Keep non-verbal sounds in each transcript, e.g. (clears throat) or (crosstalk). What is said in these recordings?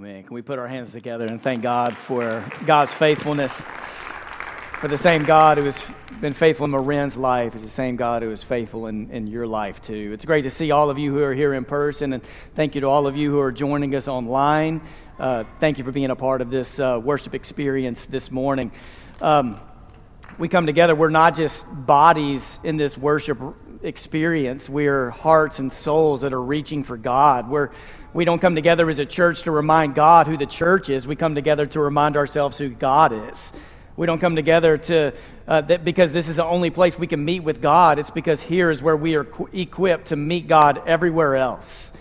Can we put our hands together and thank God for God's faithfulness? For the same God who has been faithful in Marin's life is the same God who is faithful in, in your life, too. It's great to see all of you who are here in person, and thank you to all of you who are joining us online. Uh, thank you for being a part of this uh, worship experience this morning. Um, we come together, we're not just bodies in this worship experience, we're hearts and souls that are reaching for God. We're we don't come together as a church to remind God who the church is. We come together to remind ourselves who God is. We don't come together to uh, that because this is the only place we can meet with God. It's because here is where we are equipped to meet God everywhere else.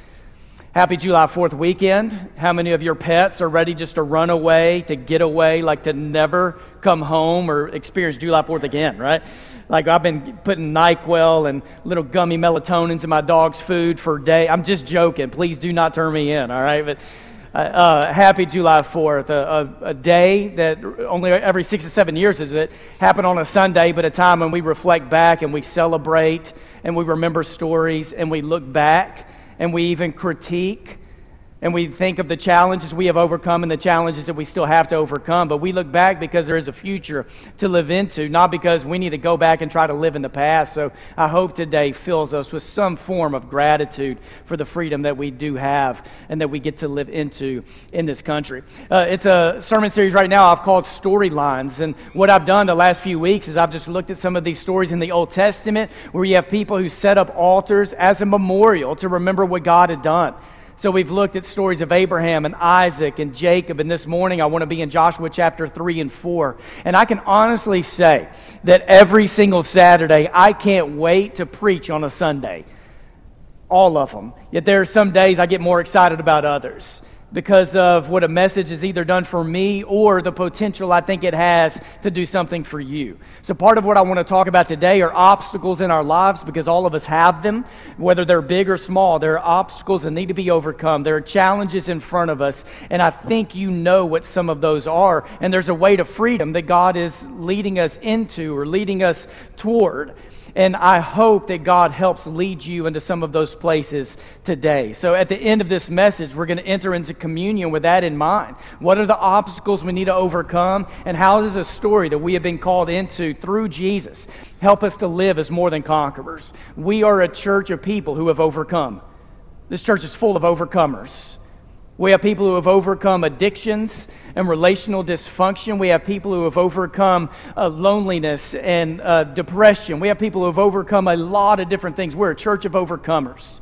Happy July 4th weekend. How many of your pets are ready just to run away, to get away, like to never come home or experience July 4th again, right? Like I've been putting NyQuil and little gummy melatonins in my dog's food for day. I'm just joking. Please do not turn me in, all right? But uh, uh, happy July 4th, a, a, a, day that only every six to seven years is it happen on a Sunday, but a time when we reflect back and we celebrate and we remember stories and we look back and we even critique and we think of the challenges we have overcome and the challenges that we still have to overcome. But we look back because there is a future to live into, not because we need to go back and try to live in the past. So I hope today fills us with some form of gratitude for the freedom that we do have and that we get to live into in this country. Uh, it's a sermon series right now I've called Storylines. And what I've done the last few weeks is I've just looked at some of these stories in the Old Testament where you have people who set up altars as a memorial to remember what God had done. So we've looked at stories of Abraham and Isaac and Jacob, and this morning I want to be in Joshua chapter 3 and 4. And I can honestly say that every single Saturday I can't wait to preach on a Sunday. All of them. Yet there are some days I get more excited about others because of what a message has either done for me or the potential I think it has to do something for you. So, part of what I want to talk about today are obstacles in our lives because all of us have them, whether they're big or small. There are obstacles that need to be overcome. There are challenges in front of us, and I think you know what some of those are. And there's a way to freedom that God is leading us into or leading us toward. And I hope that God helps lead you into some of those places today. So at the end of this message, we're going to enter into communion with that in mind. What are the obstacles we need to overcome? And how does a story that we have been called into through Jesus help us to live as more than conquerors? We are a church of people who have overcome. This church is full of overcomers. We have people who have overcome addictions and relational dysfunction. We have people who have overcome uh, loneliness and uh, depression. We have people who have overcome a lot of different things. We're a church of overcomers.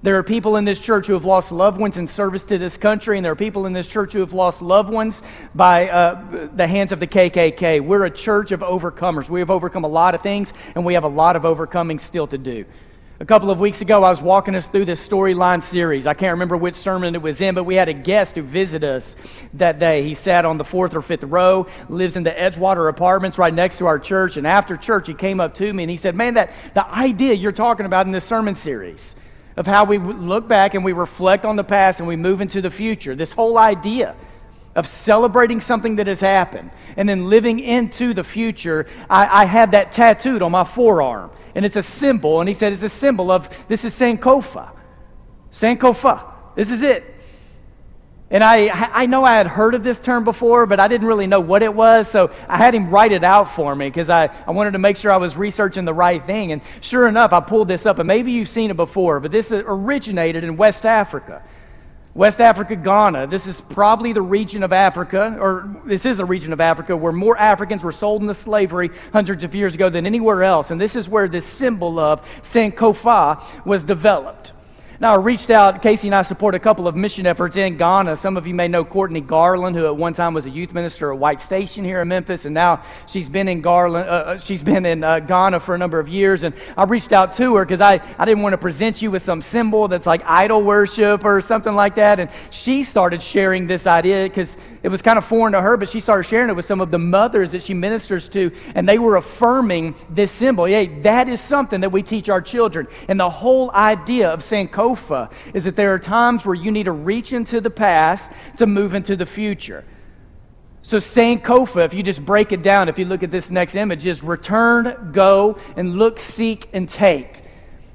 There are people in this church who have lost loved ones in service to this country, and there are people in this church who have lost loved ones by uh, the hands of the KKK. We're a church of overcomers. We have overcome a lot of things, and we have a lot of overcoming still to do. A couple of weeks ago, I was walking us through this storyline series. I can't remember which sermon it was in, but we had a guest who visited us that day. He sat on the fourth or fifth row, lives in the Edgewater apartments right next to our church. And after church, he came up to me and he said, Man, that the idea you're talking about in this sermon series of how we look back and we reflect on the past and we move into the future, this whole idea of celebrating something that has happened and then living into the future, I, I had that tattooed on my forearm and it's a symbol. And he said it's a symbol of this is Sankofa. Sankofa. This is it. And I, I know I had heard of this term before, but I didn't really know what it was. So I had him write it out for me because I, I wanted to make sure I was researching the right thing. And sure enough, I pulled this up. And maybe you've seen it before, but this originated in West Africa. West Africa, Ghana. This is probably the region of Africa, or this is a region of Africa where more Africans were sold into slavery hundreds of years ago than anywhere else. And this is where this symbol of Sankofa was developed. Now, I reached out, Casey and I support a couple of mission efforts in Ghana. Some of you may know Courtney Garland, who at one time was a youth minister at White Station here in Memphis, and now she's been in Garland, uh, uh she's been in uh, Ghana for a number of years. And I reached out to her because I, I didn't want to present you with some symbol that's like idol worship or something like that. And she started sharing this idea because it was kind of foreign to her, but she started sharing it with some of the mothers that she ministers to, and they were affirming this symbol. Hey, that is something that we teach our children. And the whole idea of Sankofa is that there are times where you need to reach into the past to move into the future. So, Sankofa, if you just break it down, if you look at this next image, is return, go, and look, seek, and take.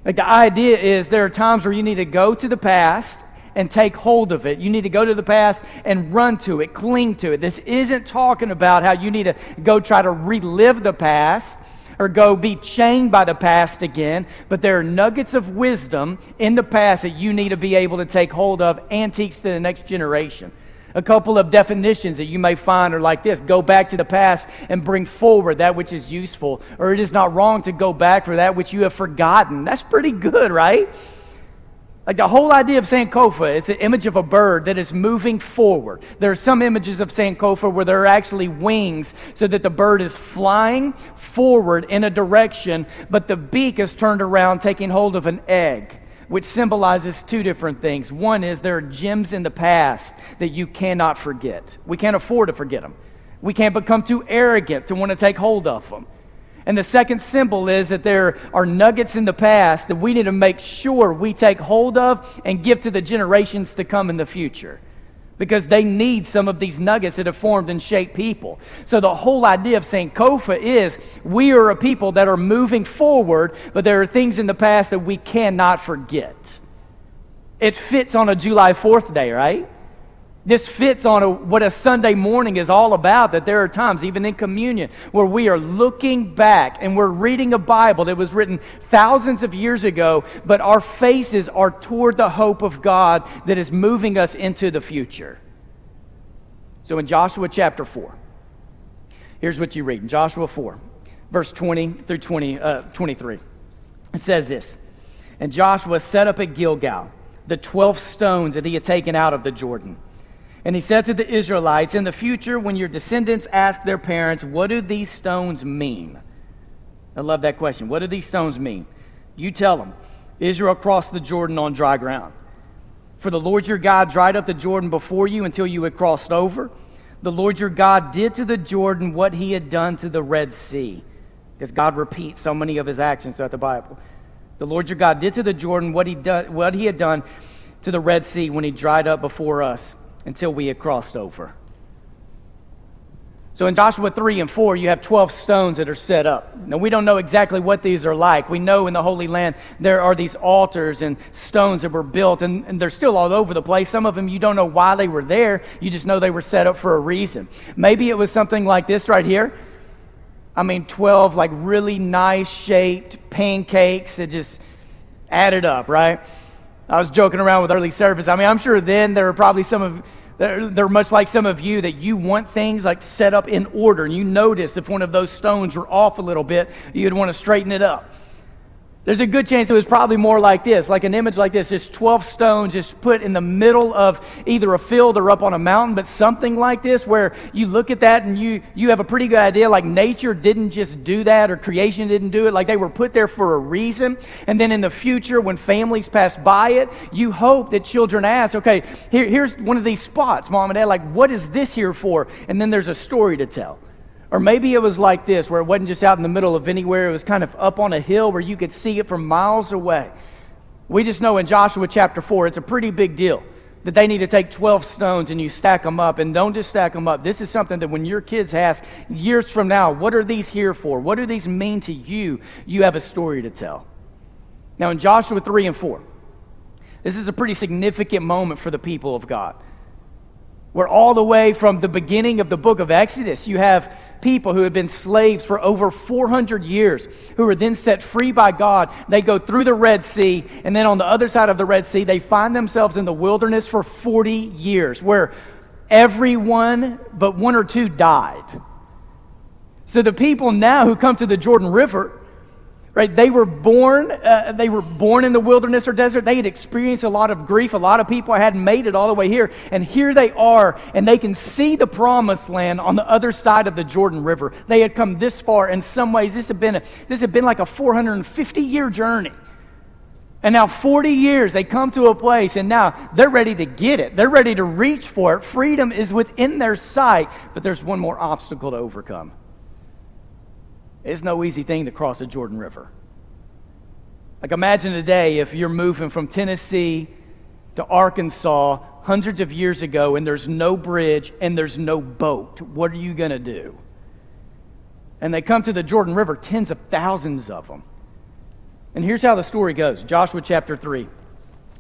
Like the idea is there are times where you need to go to the past and take hold of it. You need to go to the past and run to it, cling to it. This isn't talking about how you need to go try to relive the past or go be chained by the past again, but there are nuggets of wisdom in the past that you need to be able to take hold of antiques to the next generation. A couple of definitions that you may find are like this go back to the past and bring forward that which is useful, or it is not wrong to go back for that which you have forgotten. That's pretty good, right? Like the whole idea of Sankofa, it's an image of a bird that is moving forward. There are some images of Sankofa where there are actually wings so that the bird is flying forward in a direction, but the beak is turned around taking hold of an egg, which symbolizes two different things. One is there are gems in the past that you cannot forget. We can't afford to forget them. We can't become too arrogant to want to take hold of them. And the second symbol is that there are nuggets in the past that we need to make sure we take hold of and give to the generations to come in the future. Because they need some of these nuggets that have formed and shaped people. So, the whole idea of Sankofa is we are a people that are moving forward, but there are things in the past that we cannot forget. It fits on a July 4th day, right? This fits on a, what a Sunday morning is all about. That there are times, even in communion, where we are looking back and we're reading a Bible that was written thousands of years ago, but our faces are toward the hope of God that is moving us into the future. So in Joshua chapter 4, here's what you read in Joshua 4, verse 20 through 20, uh, 23. It says this And Joshua set up at Gilgal the 12 stones that he had taken out of the Jordan and he said to the Israelites, In the future, when your descendants ask their parents, What do these stones mean? I love that question. What do these stones mean? You tell them. Israel crossed the Jordan on dry ground. For the Lord your God dried up the Jordan before you until you had crossed over. The Lord your God did to the Jordan what he had done to the Red Sea. Because God repeats so many of his actions throughout the Bible. The Lord your God did to the Jordan what he, what he had done to the Red Sea when he dried up before us until we had crossed over. So in Joshua 3 and 4, you have 12 stones that are set up. Now, we don't know exactly what these are like. We know in the Holy Land there are these altars and stones that were built, and, and they're still all over the place. Some of them you don't know why they were there, you just know they were set up for a reason. Maybe it was something like this right here. I mean, 12 like really nice shaped pancakes that just added up, right? I was joking around with early service. I mean, I'm sure then there were probably some of they're, they're, much like some of you that you want things like set up in order, and you notice if one of those stones were off a little bit, you'd want to straighten it up. There's a good chance it was probably more like this, like an image like this, just 12 stones just put in the middle of either a field or up on a mountain, but something like this where you look at that and you, you have a pretty good idea, like nature didn't just do that or creation didn't do it, like they were put there for a reason. And then in the future, when families pass by it, you hope that children ask, okay, here, here's one of these spots, mom and dad, like, what is this here for? And then there's a story to tell. Or maybe it was like this, where it wasn't just out in the middle of anywhere, it was kind of up on a hill where you could see it from miles away. We just know in Joshua chapter 4, it's a pretty big deal that they need to take 12 stones and you stack them up. And don't just stack them up. This is something that when your kids ask years from now, what are these here for? What do these mean to you? You have a story to tell. Now, in Joshua 3 and 4, this is a pretty significant moment for the people of God. Where all the way from the beginning of the book of Exodus, you have people who have been slaves for over 400 years, who are then set free by God. They go through the Red Sea, and then on the other side of the Red Sea, they find themselves in the wilderness for 40 years, where everyone but one or two died. So the people now who come to the Jordan River, right? They were born, uh, they were born in the wilderness or desert. They had experienced a lot of grief. A lot of people hadn't made it all the way here. And here they are, and they can see the promised land on the other side of the Jordan River. They had come this far. In some ways, this had been, a, this had been like a 450 year journey. And now, 40 years, they come to a place, and now they're ready to get it. They're ready to reach for it. Freedom is within their sight, but there's one more obstacle to overcome. It's no easy thing to cross the Jordan River. Like, imagine today if you're moving from Tennessee to Arkansas hundreds of years ago and there's no bridge and there's no boat. What are you going to do? And they come to the Jordan River, tens of thousands of them. And here's how the story goes Joshua chapter 3.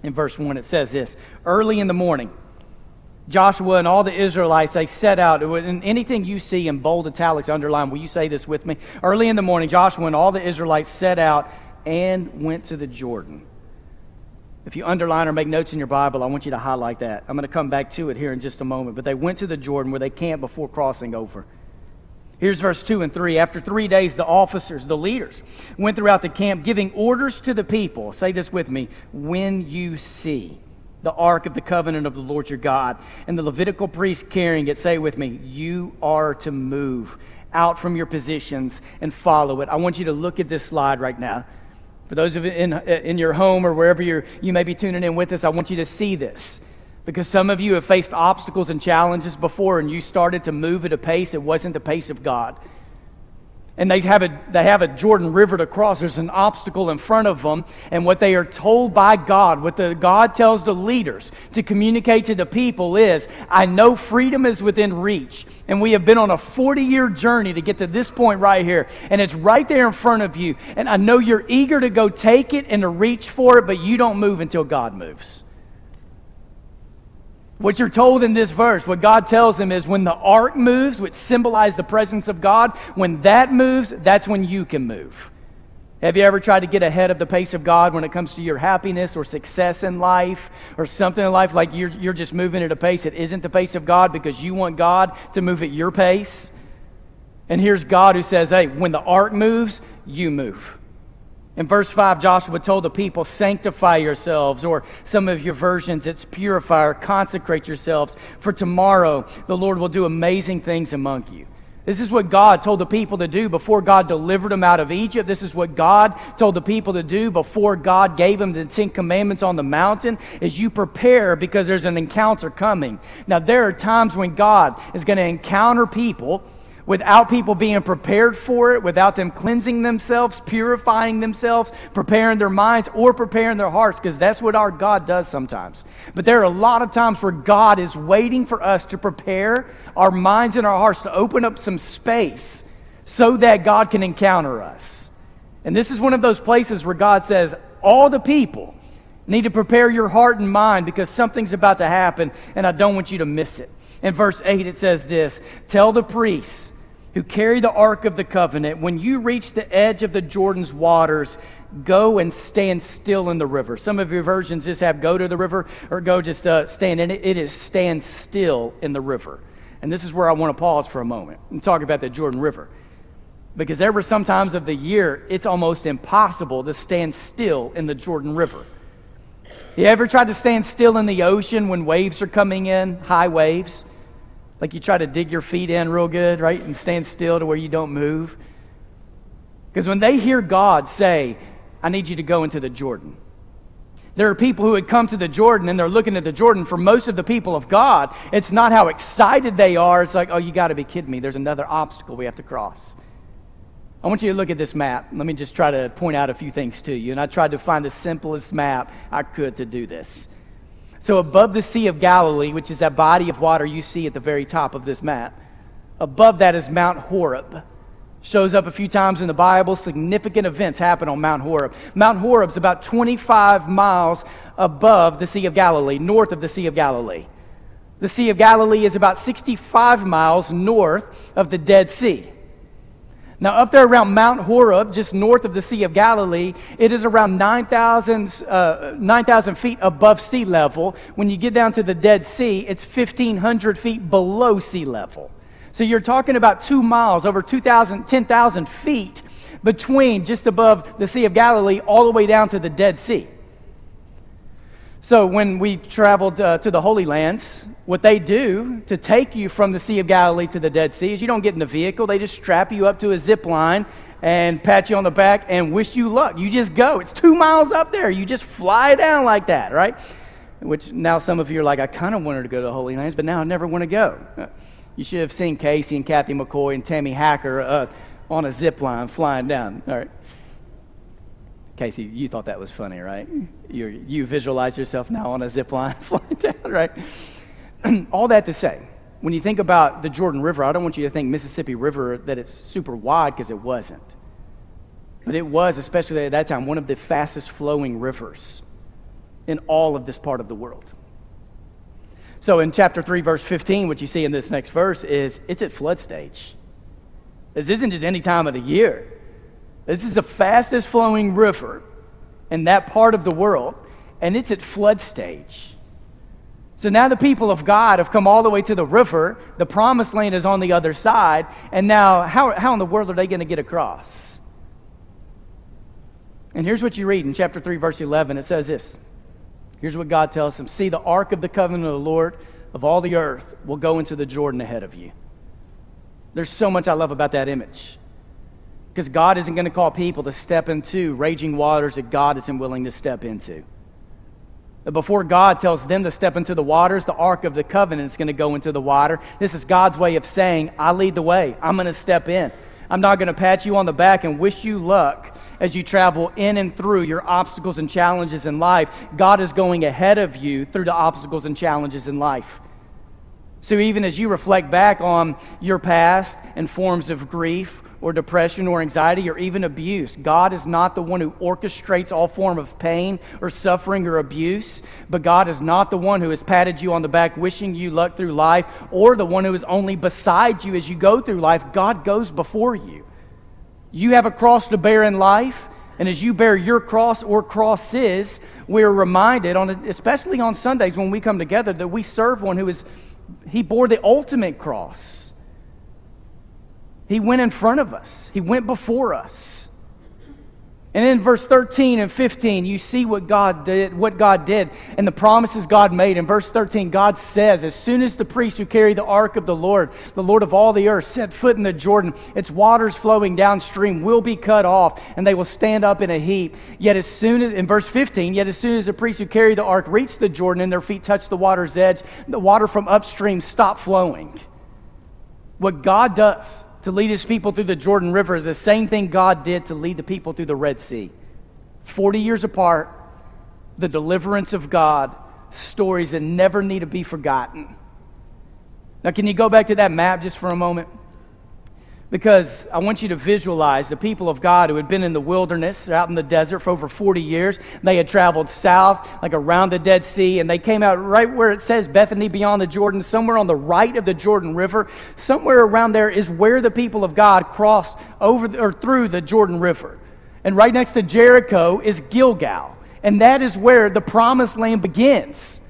In verse 1, it says this Early in the morning, Joshua and all the Israelites, they set out. And anything you see in bold italics underlined, will you say this with me? Early in the morning, Joshua and all the Israelites set out and went to the Jordan. If you underline or make notes in your Bible, I want you to highlight that. I'm going to come back to it here in just a moment. But they went to the Jordan where they camped before crossing over. Here's verse 2 and 3. After three days, the officers, the leaders, went throughout the camp giving orders to the people. Say this with me when you see the ark of the covenant of the Lord your God and the Levitical priest carrying it, say with me, you are to move out from your positions and follow it. I want you to look at this slide right now. For those of you in, uh, in your home or wherever you're, you may be tuning in with us, I want you to see this. Because some of you have faced obstacles and challenges before, and you started to move at a pace that wasn't the pace of God and they have, a, they have a Jordan River to cross. There's an obstacle in front of them. And what they are told by God, what the, God tells the leaders to communicate to the people is I know freedom is within reach. And we have been on a 40 year journey to get to this point right here. And it's right there in front of you. And I know you're eager to go take it and to reach for it, but you don't move until God moves. What you're told in this verse, what God tells them is when the ark moves, which symbolizes the presence of God, when that moves, that's when you can move. Have you ever tried to get ahead of the pace of God when it comes to your happiness or success in life or something in life like you're, you're just moving at a pace that isn't the pace of God because you want God to move at your pace? And here's God who says, hey, when the ark moves, you move. In verse 5, Joshua told the people, Sanctify yourselves, or some of your versions, it's purify or consecrate yourselves, for tomorrow the Lord will do amazing things among you. This is what God told the people to do before God delivered them out of Egypt. This is what God told the people to do before God gave them the Ten Commandments on the mountain is you prepare because there's an encounter coming. Now there are times when God is going to encounter people without people being prepared for it, without them cleansing themselves, purifying themselves, preparing their minds, or preparing their hearts, because that's what our God does sometimes. But there are a lot of times where God is waiting for us to prepare our minds and our hearts to open up some space so that God can encounter us. And this is one of those places where God says, All the people need to prepare your heart and mind because something's about to happen, and I don't want you to miss it. In verse 8, it says this Tell the priests who carry the Ark of the Covenant, when you reach the edge of the Jordan's waters, go and stand still in the river. Some of your versions just have go to the river or go just uh, stand in it. It is stand still in the river. And this is where I want to pause for a moment and talk about the Jordan River. Because there were some times of the year it's almost impossible to stand still in the Jordan River. You ever tried to stand still in the ocean when waves are coming in, high waves? Like you try to dig your feet in real good, right? And stand still to where you don't move. Because when they hear God say, I need you to go into the Jordan, there are people who had come to the Jordan and they're looking at the Jordan. For most of the people of God, it's not how excited they are. It's like, oh, you got to be kidding me. There's another obstacle we have to cross. I want you to look at this map. Let me just try to point out a few things to you. And I tried to find the simplest map I could to do this. So, above the Sea of Galilee, which is that body of water you see at the very top of this map, above that is Mount Horeb. Shows up a few times in the Bible. Significant events happen on Mount Horeb. Mount Horeb is about 25 miles above the Sea of Galilee, north of the Sea of Galilee. The Sea of Galilee is about 65 miles north of the Dead Sea. Now, up there around Mount Horeb, just north of the Sea of Galilee, it is around 9,000 uh, 9, feet above sea level. When you get down to the Dead Sea, it's 1,500 feet below sea level. So you're talking about two miles, over 2,000, 10,000 feet between just above the Sea of Galilee all the way down to the Dead Sea. So when we traveled uh, to the Holy Lands, what they do to take you from the Sea of Galilee to the Dead Sea is you don't get in the vehicle. They just strap you up to a zip line and pat you on the back and wish you luck. You just go. It's two miles up there. You just fly down like that, right? Which now some of you are like, I kind of wanted to go to the Holy Lands, but now I never want to go. You should have seen Casey and Kathy McCoy and Tammy Hacker uh, on a zip line flying down. All right. Casey, you thought that was funny, right? You, you visualize yourself now on a zip line (laughs) flying down, right? (clears throat) All that to say, when you think about the Jordan River, I don't want you to think Mississippi River that it's super wide because it wasn't. But it was, especially at that time, one of the fastest flowing rivers. in all of this part of the world. So in chapter 3, verse 15, what you see in this next verse is it's at flood stage. This isn't just any time of the year. This is the fastest flowing river in that part of the world, and it's at flood stage. So now the people of God have come all the way to the river. The promised land is on the other side. And now, how, how in the world are they going to get across? And here's what you read in chapter 3, verse 11. It says this Here's what God tells them See, the ark of the covenant of the Lord of all the earth will go into the Jordan ahead of you. There's so much I love about that image. Because God isn't going to call people to step into raging waters that God isn't willing to step into. Before God tells them to step into the waters, the Ark of the Covenant is going to go into the water. This is God's way of saying, I lead the way. I'm going to step in. I'm not going to pat you on the back and wish you luck as you travel in and through your obstacles and challenges in life. God is going ahead of you through the obstacles and challenges in life. So, even as you reflect back on your past and forms of grief or depression or anxiety or even abuse. God is not the one who orchestrates all form of pain or suffering or abuse, but God is not the one who has patted you on the back wishing you luck through life or the one who is only beside you as you go through life. God goes before you. You have a cross to bear in life, and as you bear your cross or crosses, we're reminded on especially on Sundays when we come together that we serve one who is he bore the ultimate cross. He went in front of us, He went before us. And in verse 13 and 15, you see what God did, what God did, and the promises God made. In verse 13, God says, As soon as the priests who carry the ark of the Lord, the Lord of all the earth, set foot in the Jordan, its waters flowing downstream will be cut off, and they will stand up in a heap. Yet as soon as, in verse 15, yet as soon as the priests who carry the ark reach the Jordan and their feet touch the water's edge, the water from upstream stopped flowing. What God does to lead his people through the Jordan River is the same thing God did to lead the people through the Red Sea. 40 years apart, the deliverance of God, stories that never need to be forgotten. Now, can you go back to that map just for a moment? Because I want you to visualize the people of God who had been in the wilderness, out in the desert for over 40 years. They had traveled south, like around the Dead Sea, and they came out right where it says Bethany beyond the Jordan, somewhere on the right of the Jordan River. Somewhere around there is where the people of God crossed over or through the Jordan River. And right next to Jericho is Gilgal, and that is where the promised land begins.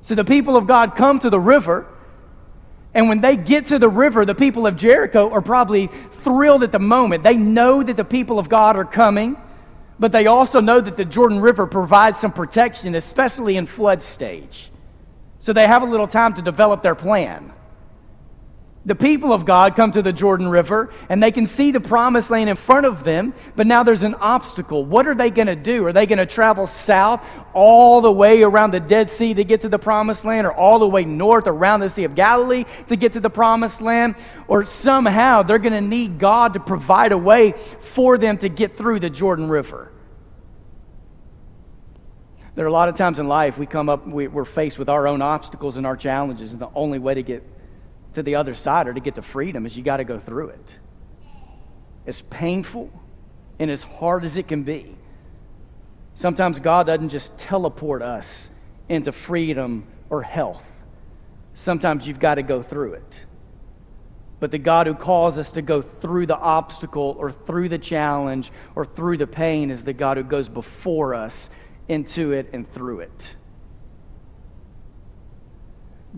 So the people of God come to the river and when they get to the river, the people of Jericho are probably thrilled at the moment. They know that the people of God are coming, but they also know that the Jordan River provides some protection, especially in flood stage. So they have a little time to develop their plan. The people of God come to the Jordan River and they can see the promised land in front of them, but now there's an obstacle. What are they going to do? Are they going to travel south all the way around the Dead Sea to get to the promised land, or all the way north around the Sea of Galilee to get to the promised land? Or somehow they're going to need God to provide a way for them to get through the Jordan River. There are a lot of times in life we come up, we're faced with our own obstacles and our challenges, and the only way to get to the other side or to get to freedom is you got to go through it. As painful and as hard as it can be, sometimes God doesn't just teleport us into freedom or health. Sometimes you've got to go through it. But the God who calls us to go through the obstacle or through the challenge or through the pain is the God who goes before us into it and through it.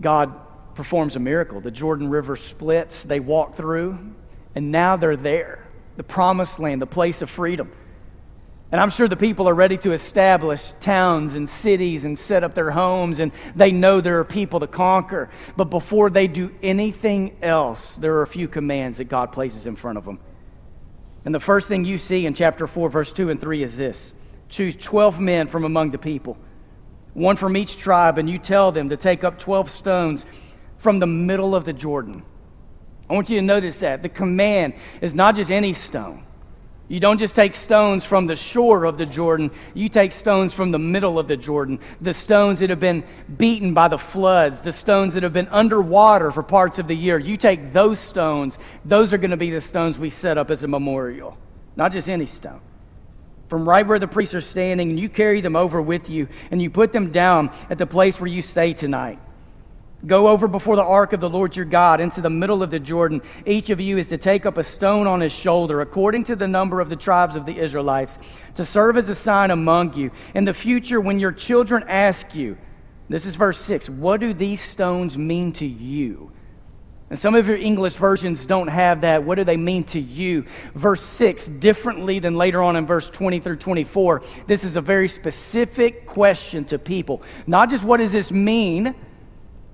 God performs a miracle. The Jordan River splits, they walk through, and now they're there. The promised land, the place of freedom. And I'm sure the people are ready to establish towns and cities and set up their homes, and they know there are people to conquer. But before they do anything else, there are a few commands that God places in front of them. And the first thing you see in chapter 4, verse 2 and 3 is this choose 12 men from among the people, one from each tribe, and you tell them to take up 12 stones from the middle of the Jordan. I want you to notice that. The command is not just any stone. You don't just take stones from the shore of the Jordan, you take stones from the middle of the Jordan. The stones that have been beaten by the floods, the stones that have been underwater for parts of the year. You take those stones, those are going to be the stones we set up as a memorial, not just any stone. from right where the priests are standing, and you carry them over with you, and you put them down at the place where you stay tonight. Go over before the ark of the Lord your God into the middle of the Jordan. Each of you is to take up a stone on his shoulder, according to the number of the tribes of the Israelites, to serve as a sign among you. In the future, when your children ask you, this is verse 6, what do these stones mean to you? And some of your English versions don't have that. What do they mean to you? Verse 6, differently than later on in verse 20 through 24, this is a very specific question to people. Not just what does this mean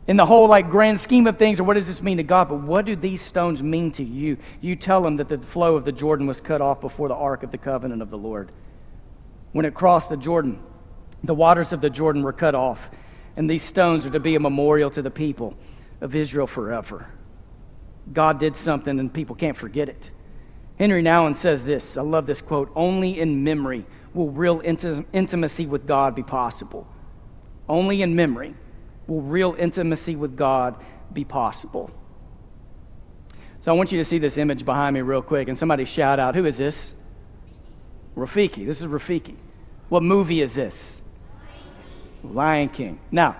in the whole like grand scheme of things, or what does this mean to God, but what do these stones mean to you? You tell them that the flow of the Jordan was cut off before the ark of the covenant of the Lord. When it crossed the Jordan, the waters of the Jordan were cut off, and these stones are to be a memorial to the people of Israel forever. God did something and people can't forget it. Henri Nouwen says this I love this quote only in memory will real intimacy with God be possible. Only in memory will real intimacy with God be possible. So I want you to see this image behind me real quick and somebody shout out, Who is this? Rafiki. This is Rafiki. What movie is this? Lion King. Now,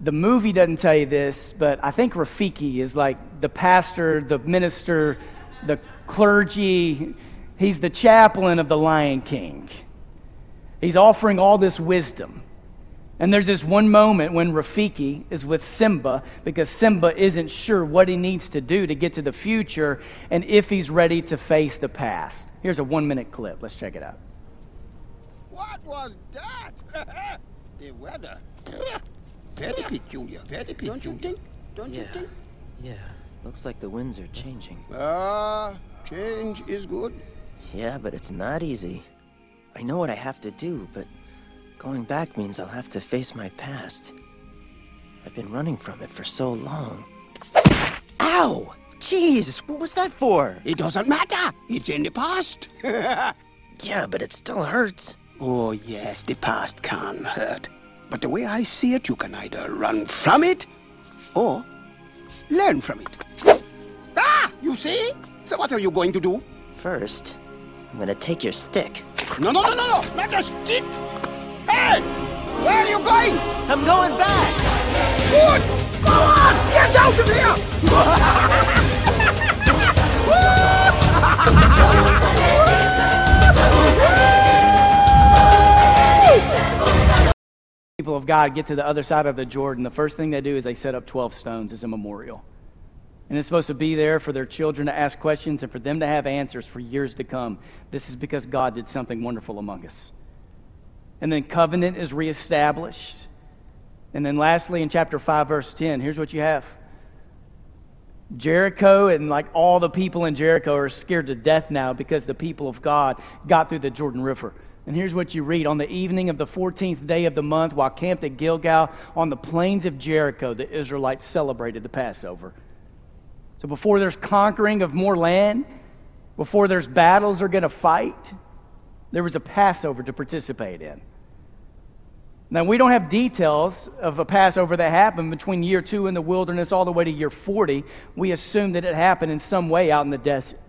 the movie doesn't tell you this, but I think Rafiki is like the pastor, the minister, the clergy. He's the chaplain of the Lion King. He's offering all this wisdom. And there's this one moment when Rafiki is with Simba because Simba isn't sure what he needs to do to get to the future and if he's ready to face the past. Here's a one minute clip. Let's check it out. What was that? (laughs) the weather. (laughs) Very peculiar, very peculiar. Don't you think? Don't yeah. you think? Yeah, looks like the winds are changing. Ah, change is good. Yeah, but it's not easy. I know what I have to do, but going back means I'll have to face my past. I've been running from it for so long. Ow! Jeez, what was that for? It doesn't matter. It's in the past. (laughs) yeah, but it still hurts. Oh, yes, the past can hurt. But the way I see it, you can either run from it or learn from it. Ah! You see? So what are you going to do? First, I'm gonna take your stick. No, no, no, no, no! Not a stick! Hey! Where are you going? I'm going back! Good! Go on! Get out of here! people of God get to the other side of the Jordan, the first thing they do is they set up 12 stones as a memorial. And it's supposed to be there for their children to ask questions and for them to have answers for years to come. This is because God did something wonderful among us. And then covenant is reestablished. And then lastly, in chapter 5, verse 10, here's what you have Jericho and like all the people in Jericho are scared to death now because the people of God got through the Jordan River. And here's what you read On the evening of the 14th day of the month, while camped at Gilgal on the plains of Jericho, the Israelites celebrated the Passover. So before there's conquering of more land, before there's battles they're going to fight, there was a Passover to participate in. Now, we don't have details of a Passover that happened between year two in the wilderness all the way to year 40. We assume that it happened in some way out in the desert.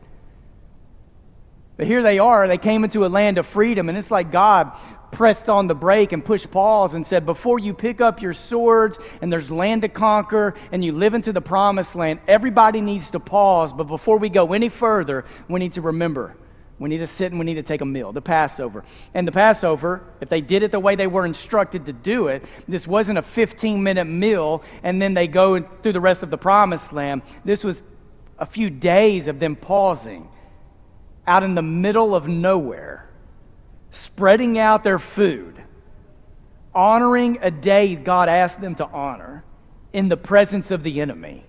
But here they are, they came into a land of freedom, and it's like God pressed on the brake and pushed pause and said, Before you pick up your swords and there's land to conquer and you live into the promised land, everybody needs to pause. But before we go any further, we need to remember. We need to sit and we need to take a meal, the Passover. And the Passover, if they did it the way they were instructed to do it, this wasn't a 15 minute meal and then they go through the rest of the promised land. This was a few days of them pausing out in the middle of nowhere, spreading out their food, honoring a day God asked them to honor in the presence of the enemy.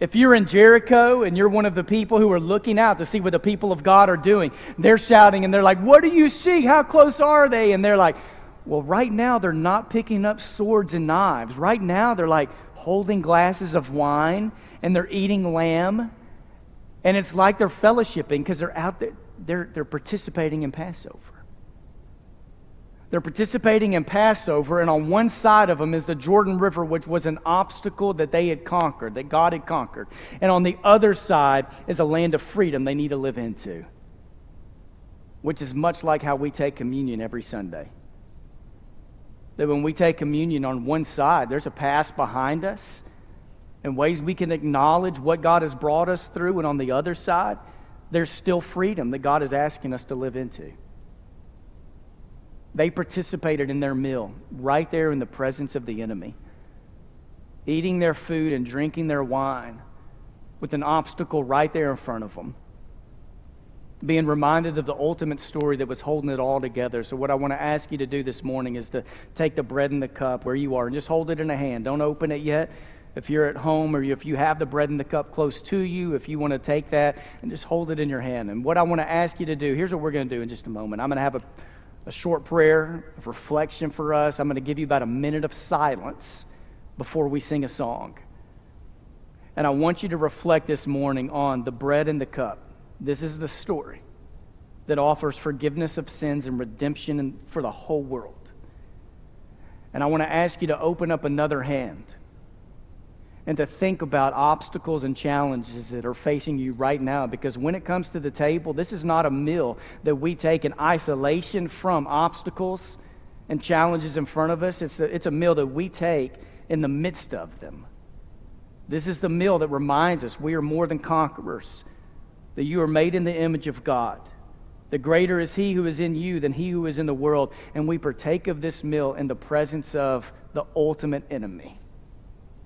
If you're in Jericho and you're one of the people who are looking out to see what the people of God are doing, they're shouting and they're like, What do you see? How close are they? And they're like, Well, right now they're not picking up swords and knives. Right now they're like holding glasses of wine and they're eating lamb and it's like they're fellowshipping because they're out there, they're, they're participating in Passover. They're participating in Passover, and on one side of them is the Jordan River, which was an obstacle that they had conquered, that God had conquered. And on the other side is a land of freedom they need to live into. which is much like how we take communion every Sunday. That when we take communion on one side, there's a past behind us and ways we can acknowledge what God has brought us through, and on the other side, there's still freedom that God is asking us to live into. They participated in their meal right there in the presence of the enemy, eating their food and drinking their wine with an obstacle right there in front of them. Being reminded of the ultimate story that was holding it all together. So, what I want to ask you to do this morning is to take the bread and the cup where you are and just hold it in a hand. Don't open it yet. If you're at home or if you have the bread and the cup close to you, if you want to take that and just hold it in your hand. And what I want to ask you to do, here's what we're going to do in just a moment. I'm going to have a, a short prayer of reflection for us. I'm going to give you about a minute of silence before we sing a song. And I want you to reflect this morning on the bread and the cup. This is the story that offers forgiveness of sins and redemption for the whole world. And I want to ask you to open up another hand and to think about obstacles and challenges that are facing you right now. Because when it comes to the table, this is not a meal that we take in isolation from obstacles and challenges in front of us. It's a, it's a meal that we take in the midst of them. This is the meal that reminds us we are more than conquerors, that you are made in the image of God. The greater is he who is in you than he who is in the world. And we partake of this meal in the presence of the ultimate enemy,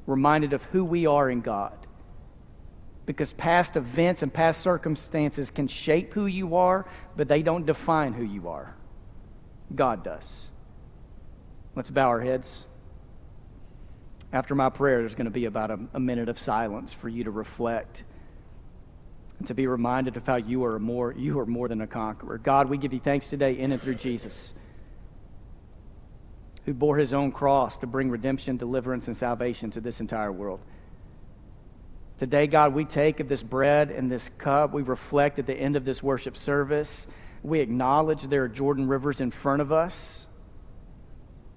reminded of who we are in God. Because past events and past circumstances can shape who you are, but they don't define who you are. God does. Let's bow our heads. After my prayer, there's going to be about a, a minute of silence for you to reflect and to be reminded of how you are more you are more than a conqueror. God, we give you thanks today in and through Jesus, who bore his own cross to bring redemption, deliverance, and salvation to this entire world. Today, God, we take of this bread and this cup. We reflect at the end of this worship service. We acknowledge there are Jordan rivers in front of us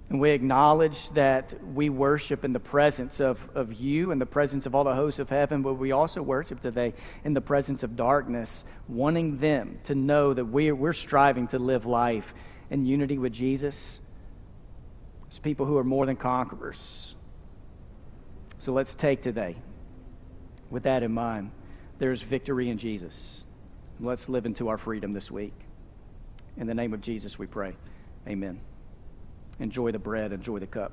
and we acknowledge that we worship in the presence of, of you and the presence of all the hosts of heaven, but we also worship today in the presence of darkness, wanting them to know that we're, we're striving to live life in unity with Jesus as people who are more than conquerors. So let's take today, with that in mind, there's victory in Jesus. Let's live into our freedom this week. In the name of Jesus, we pray. Amen enjoy the bread, enjoy the cup.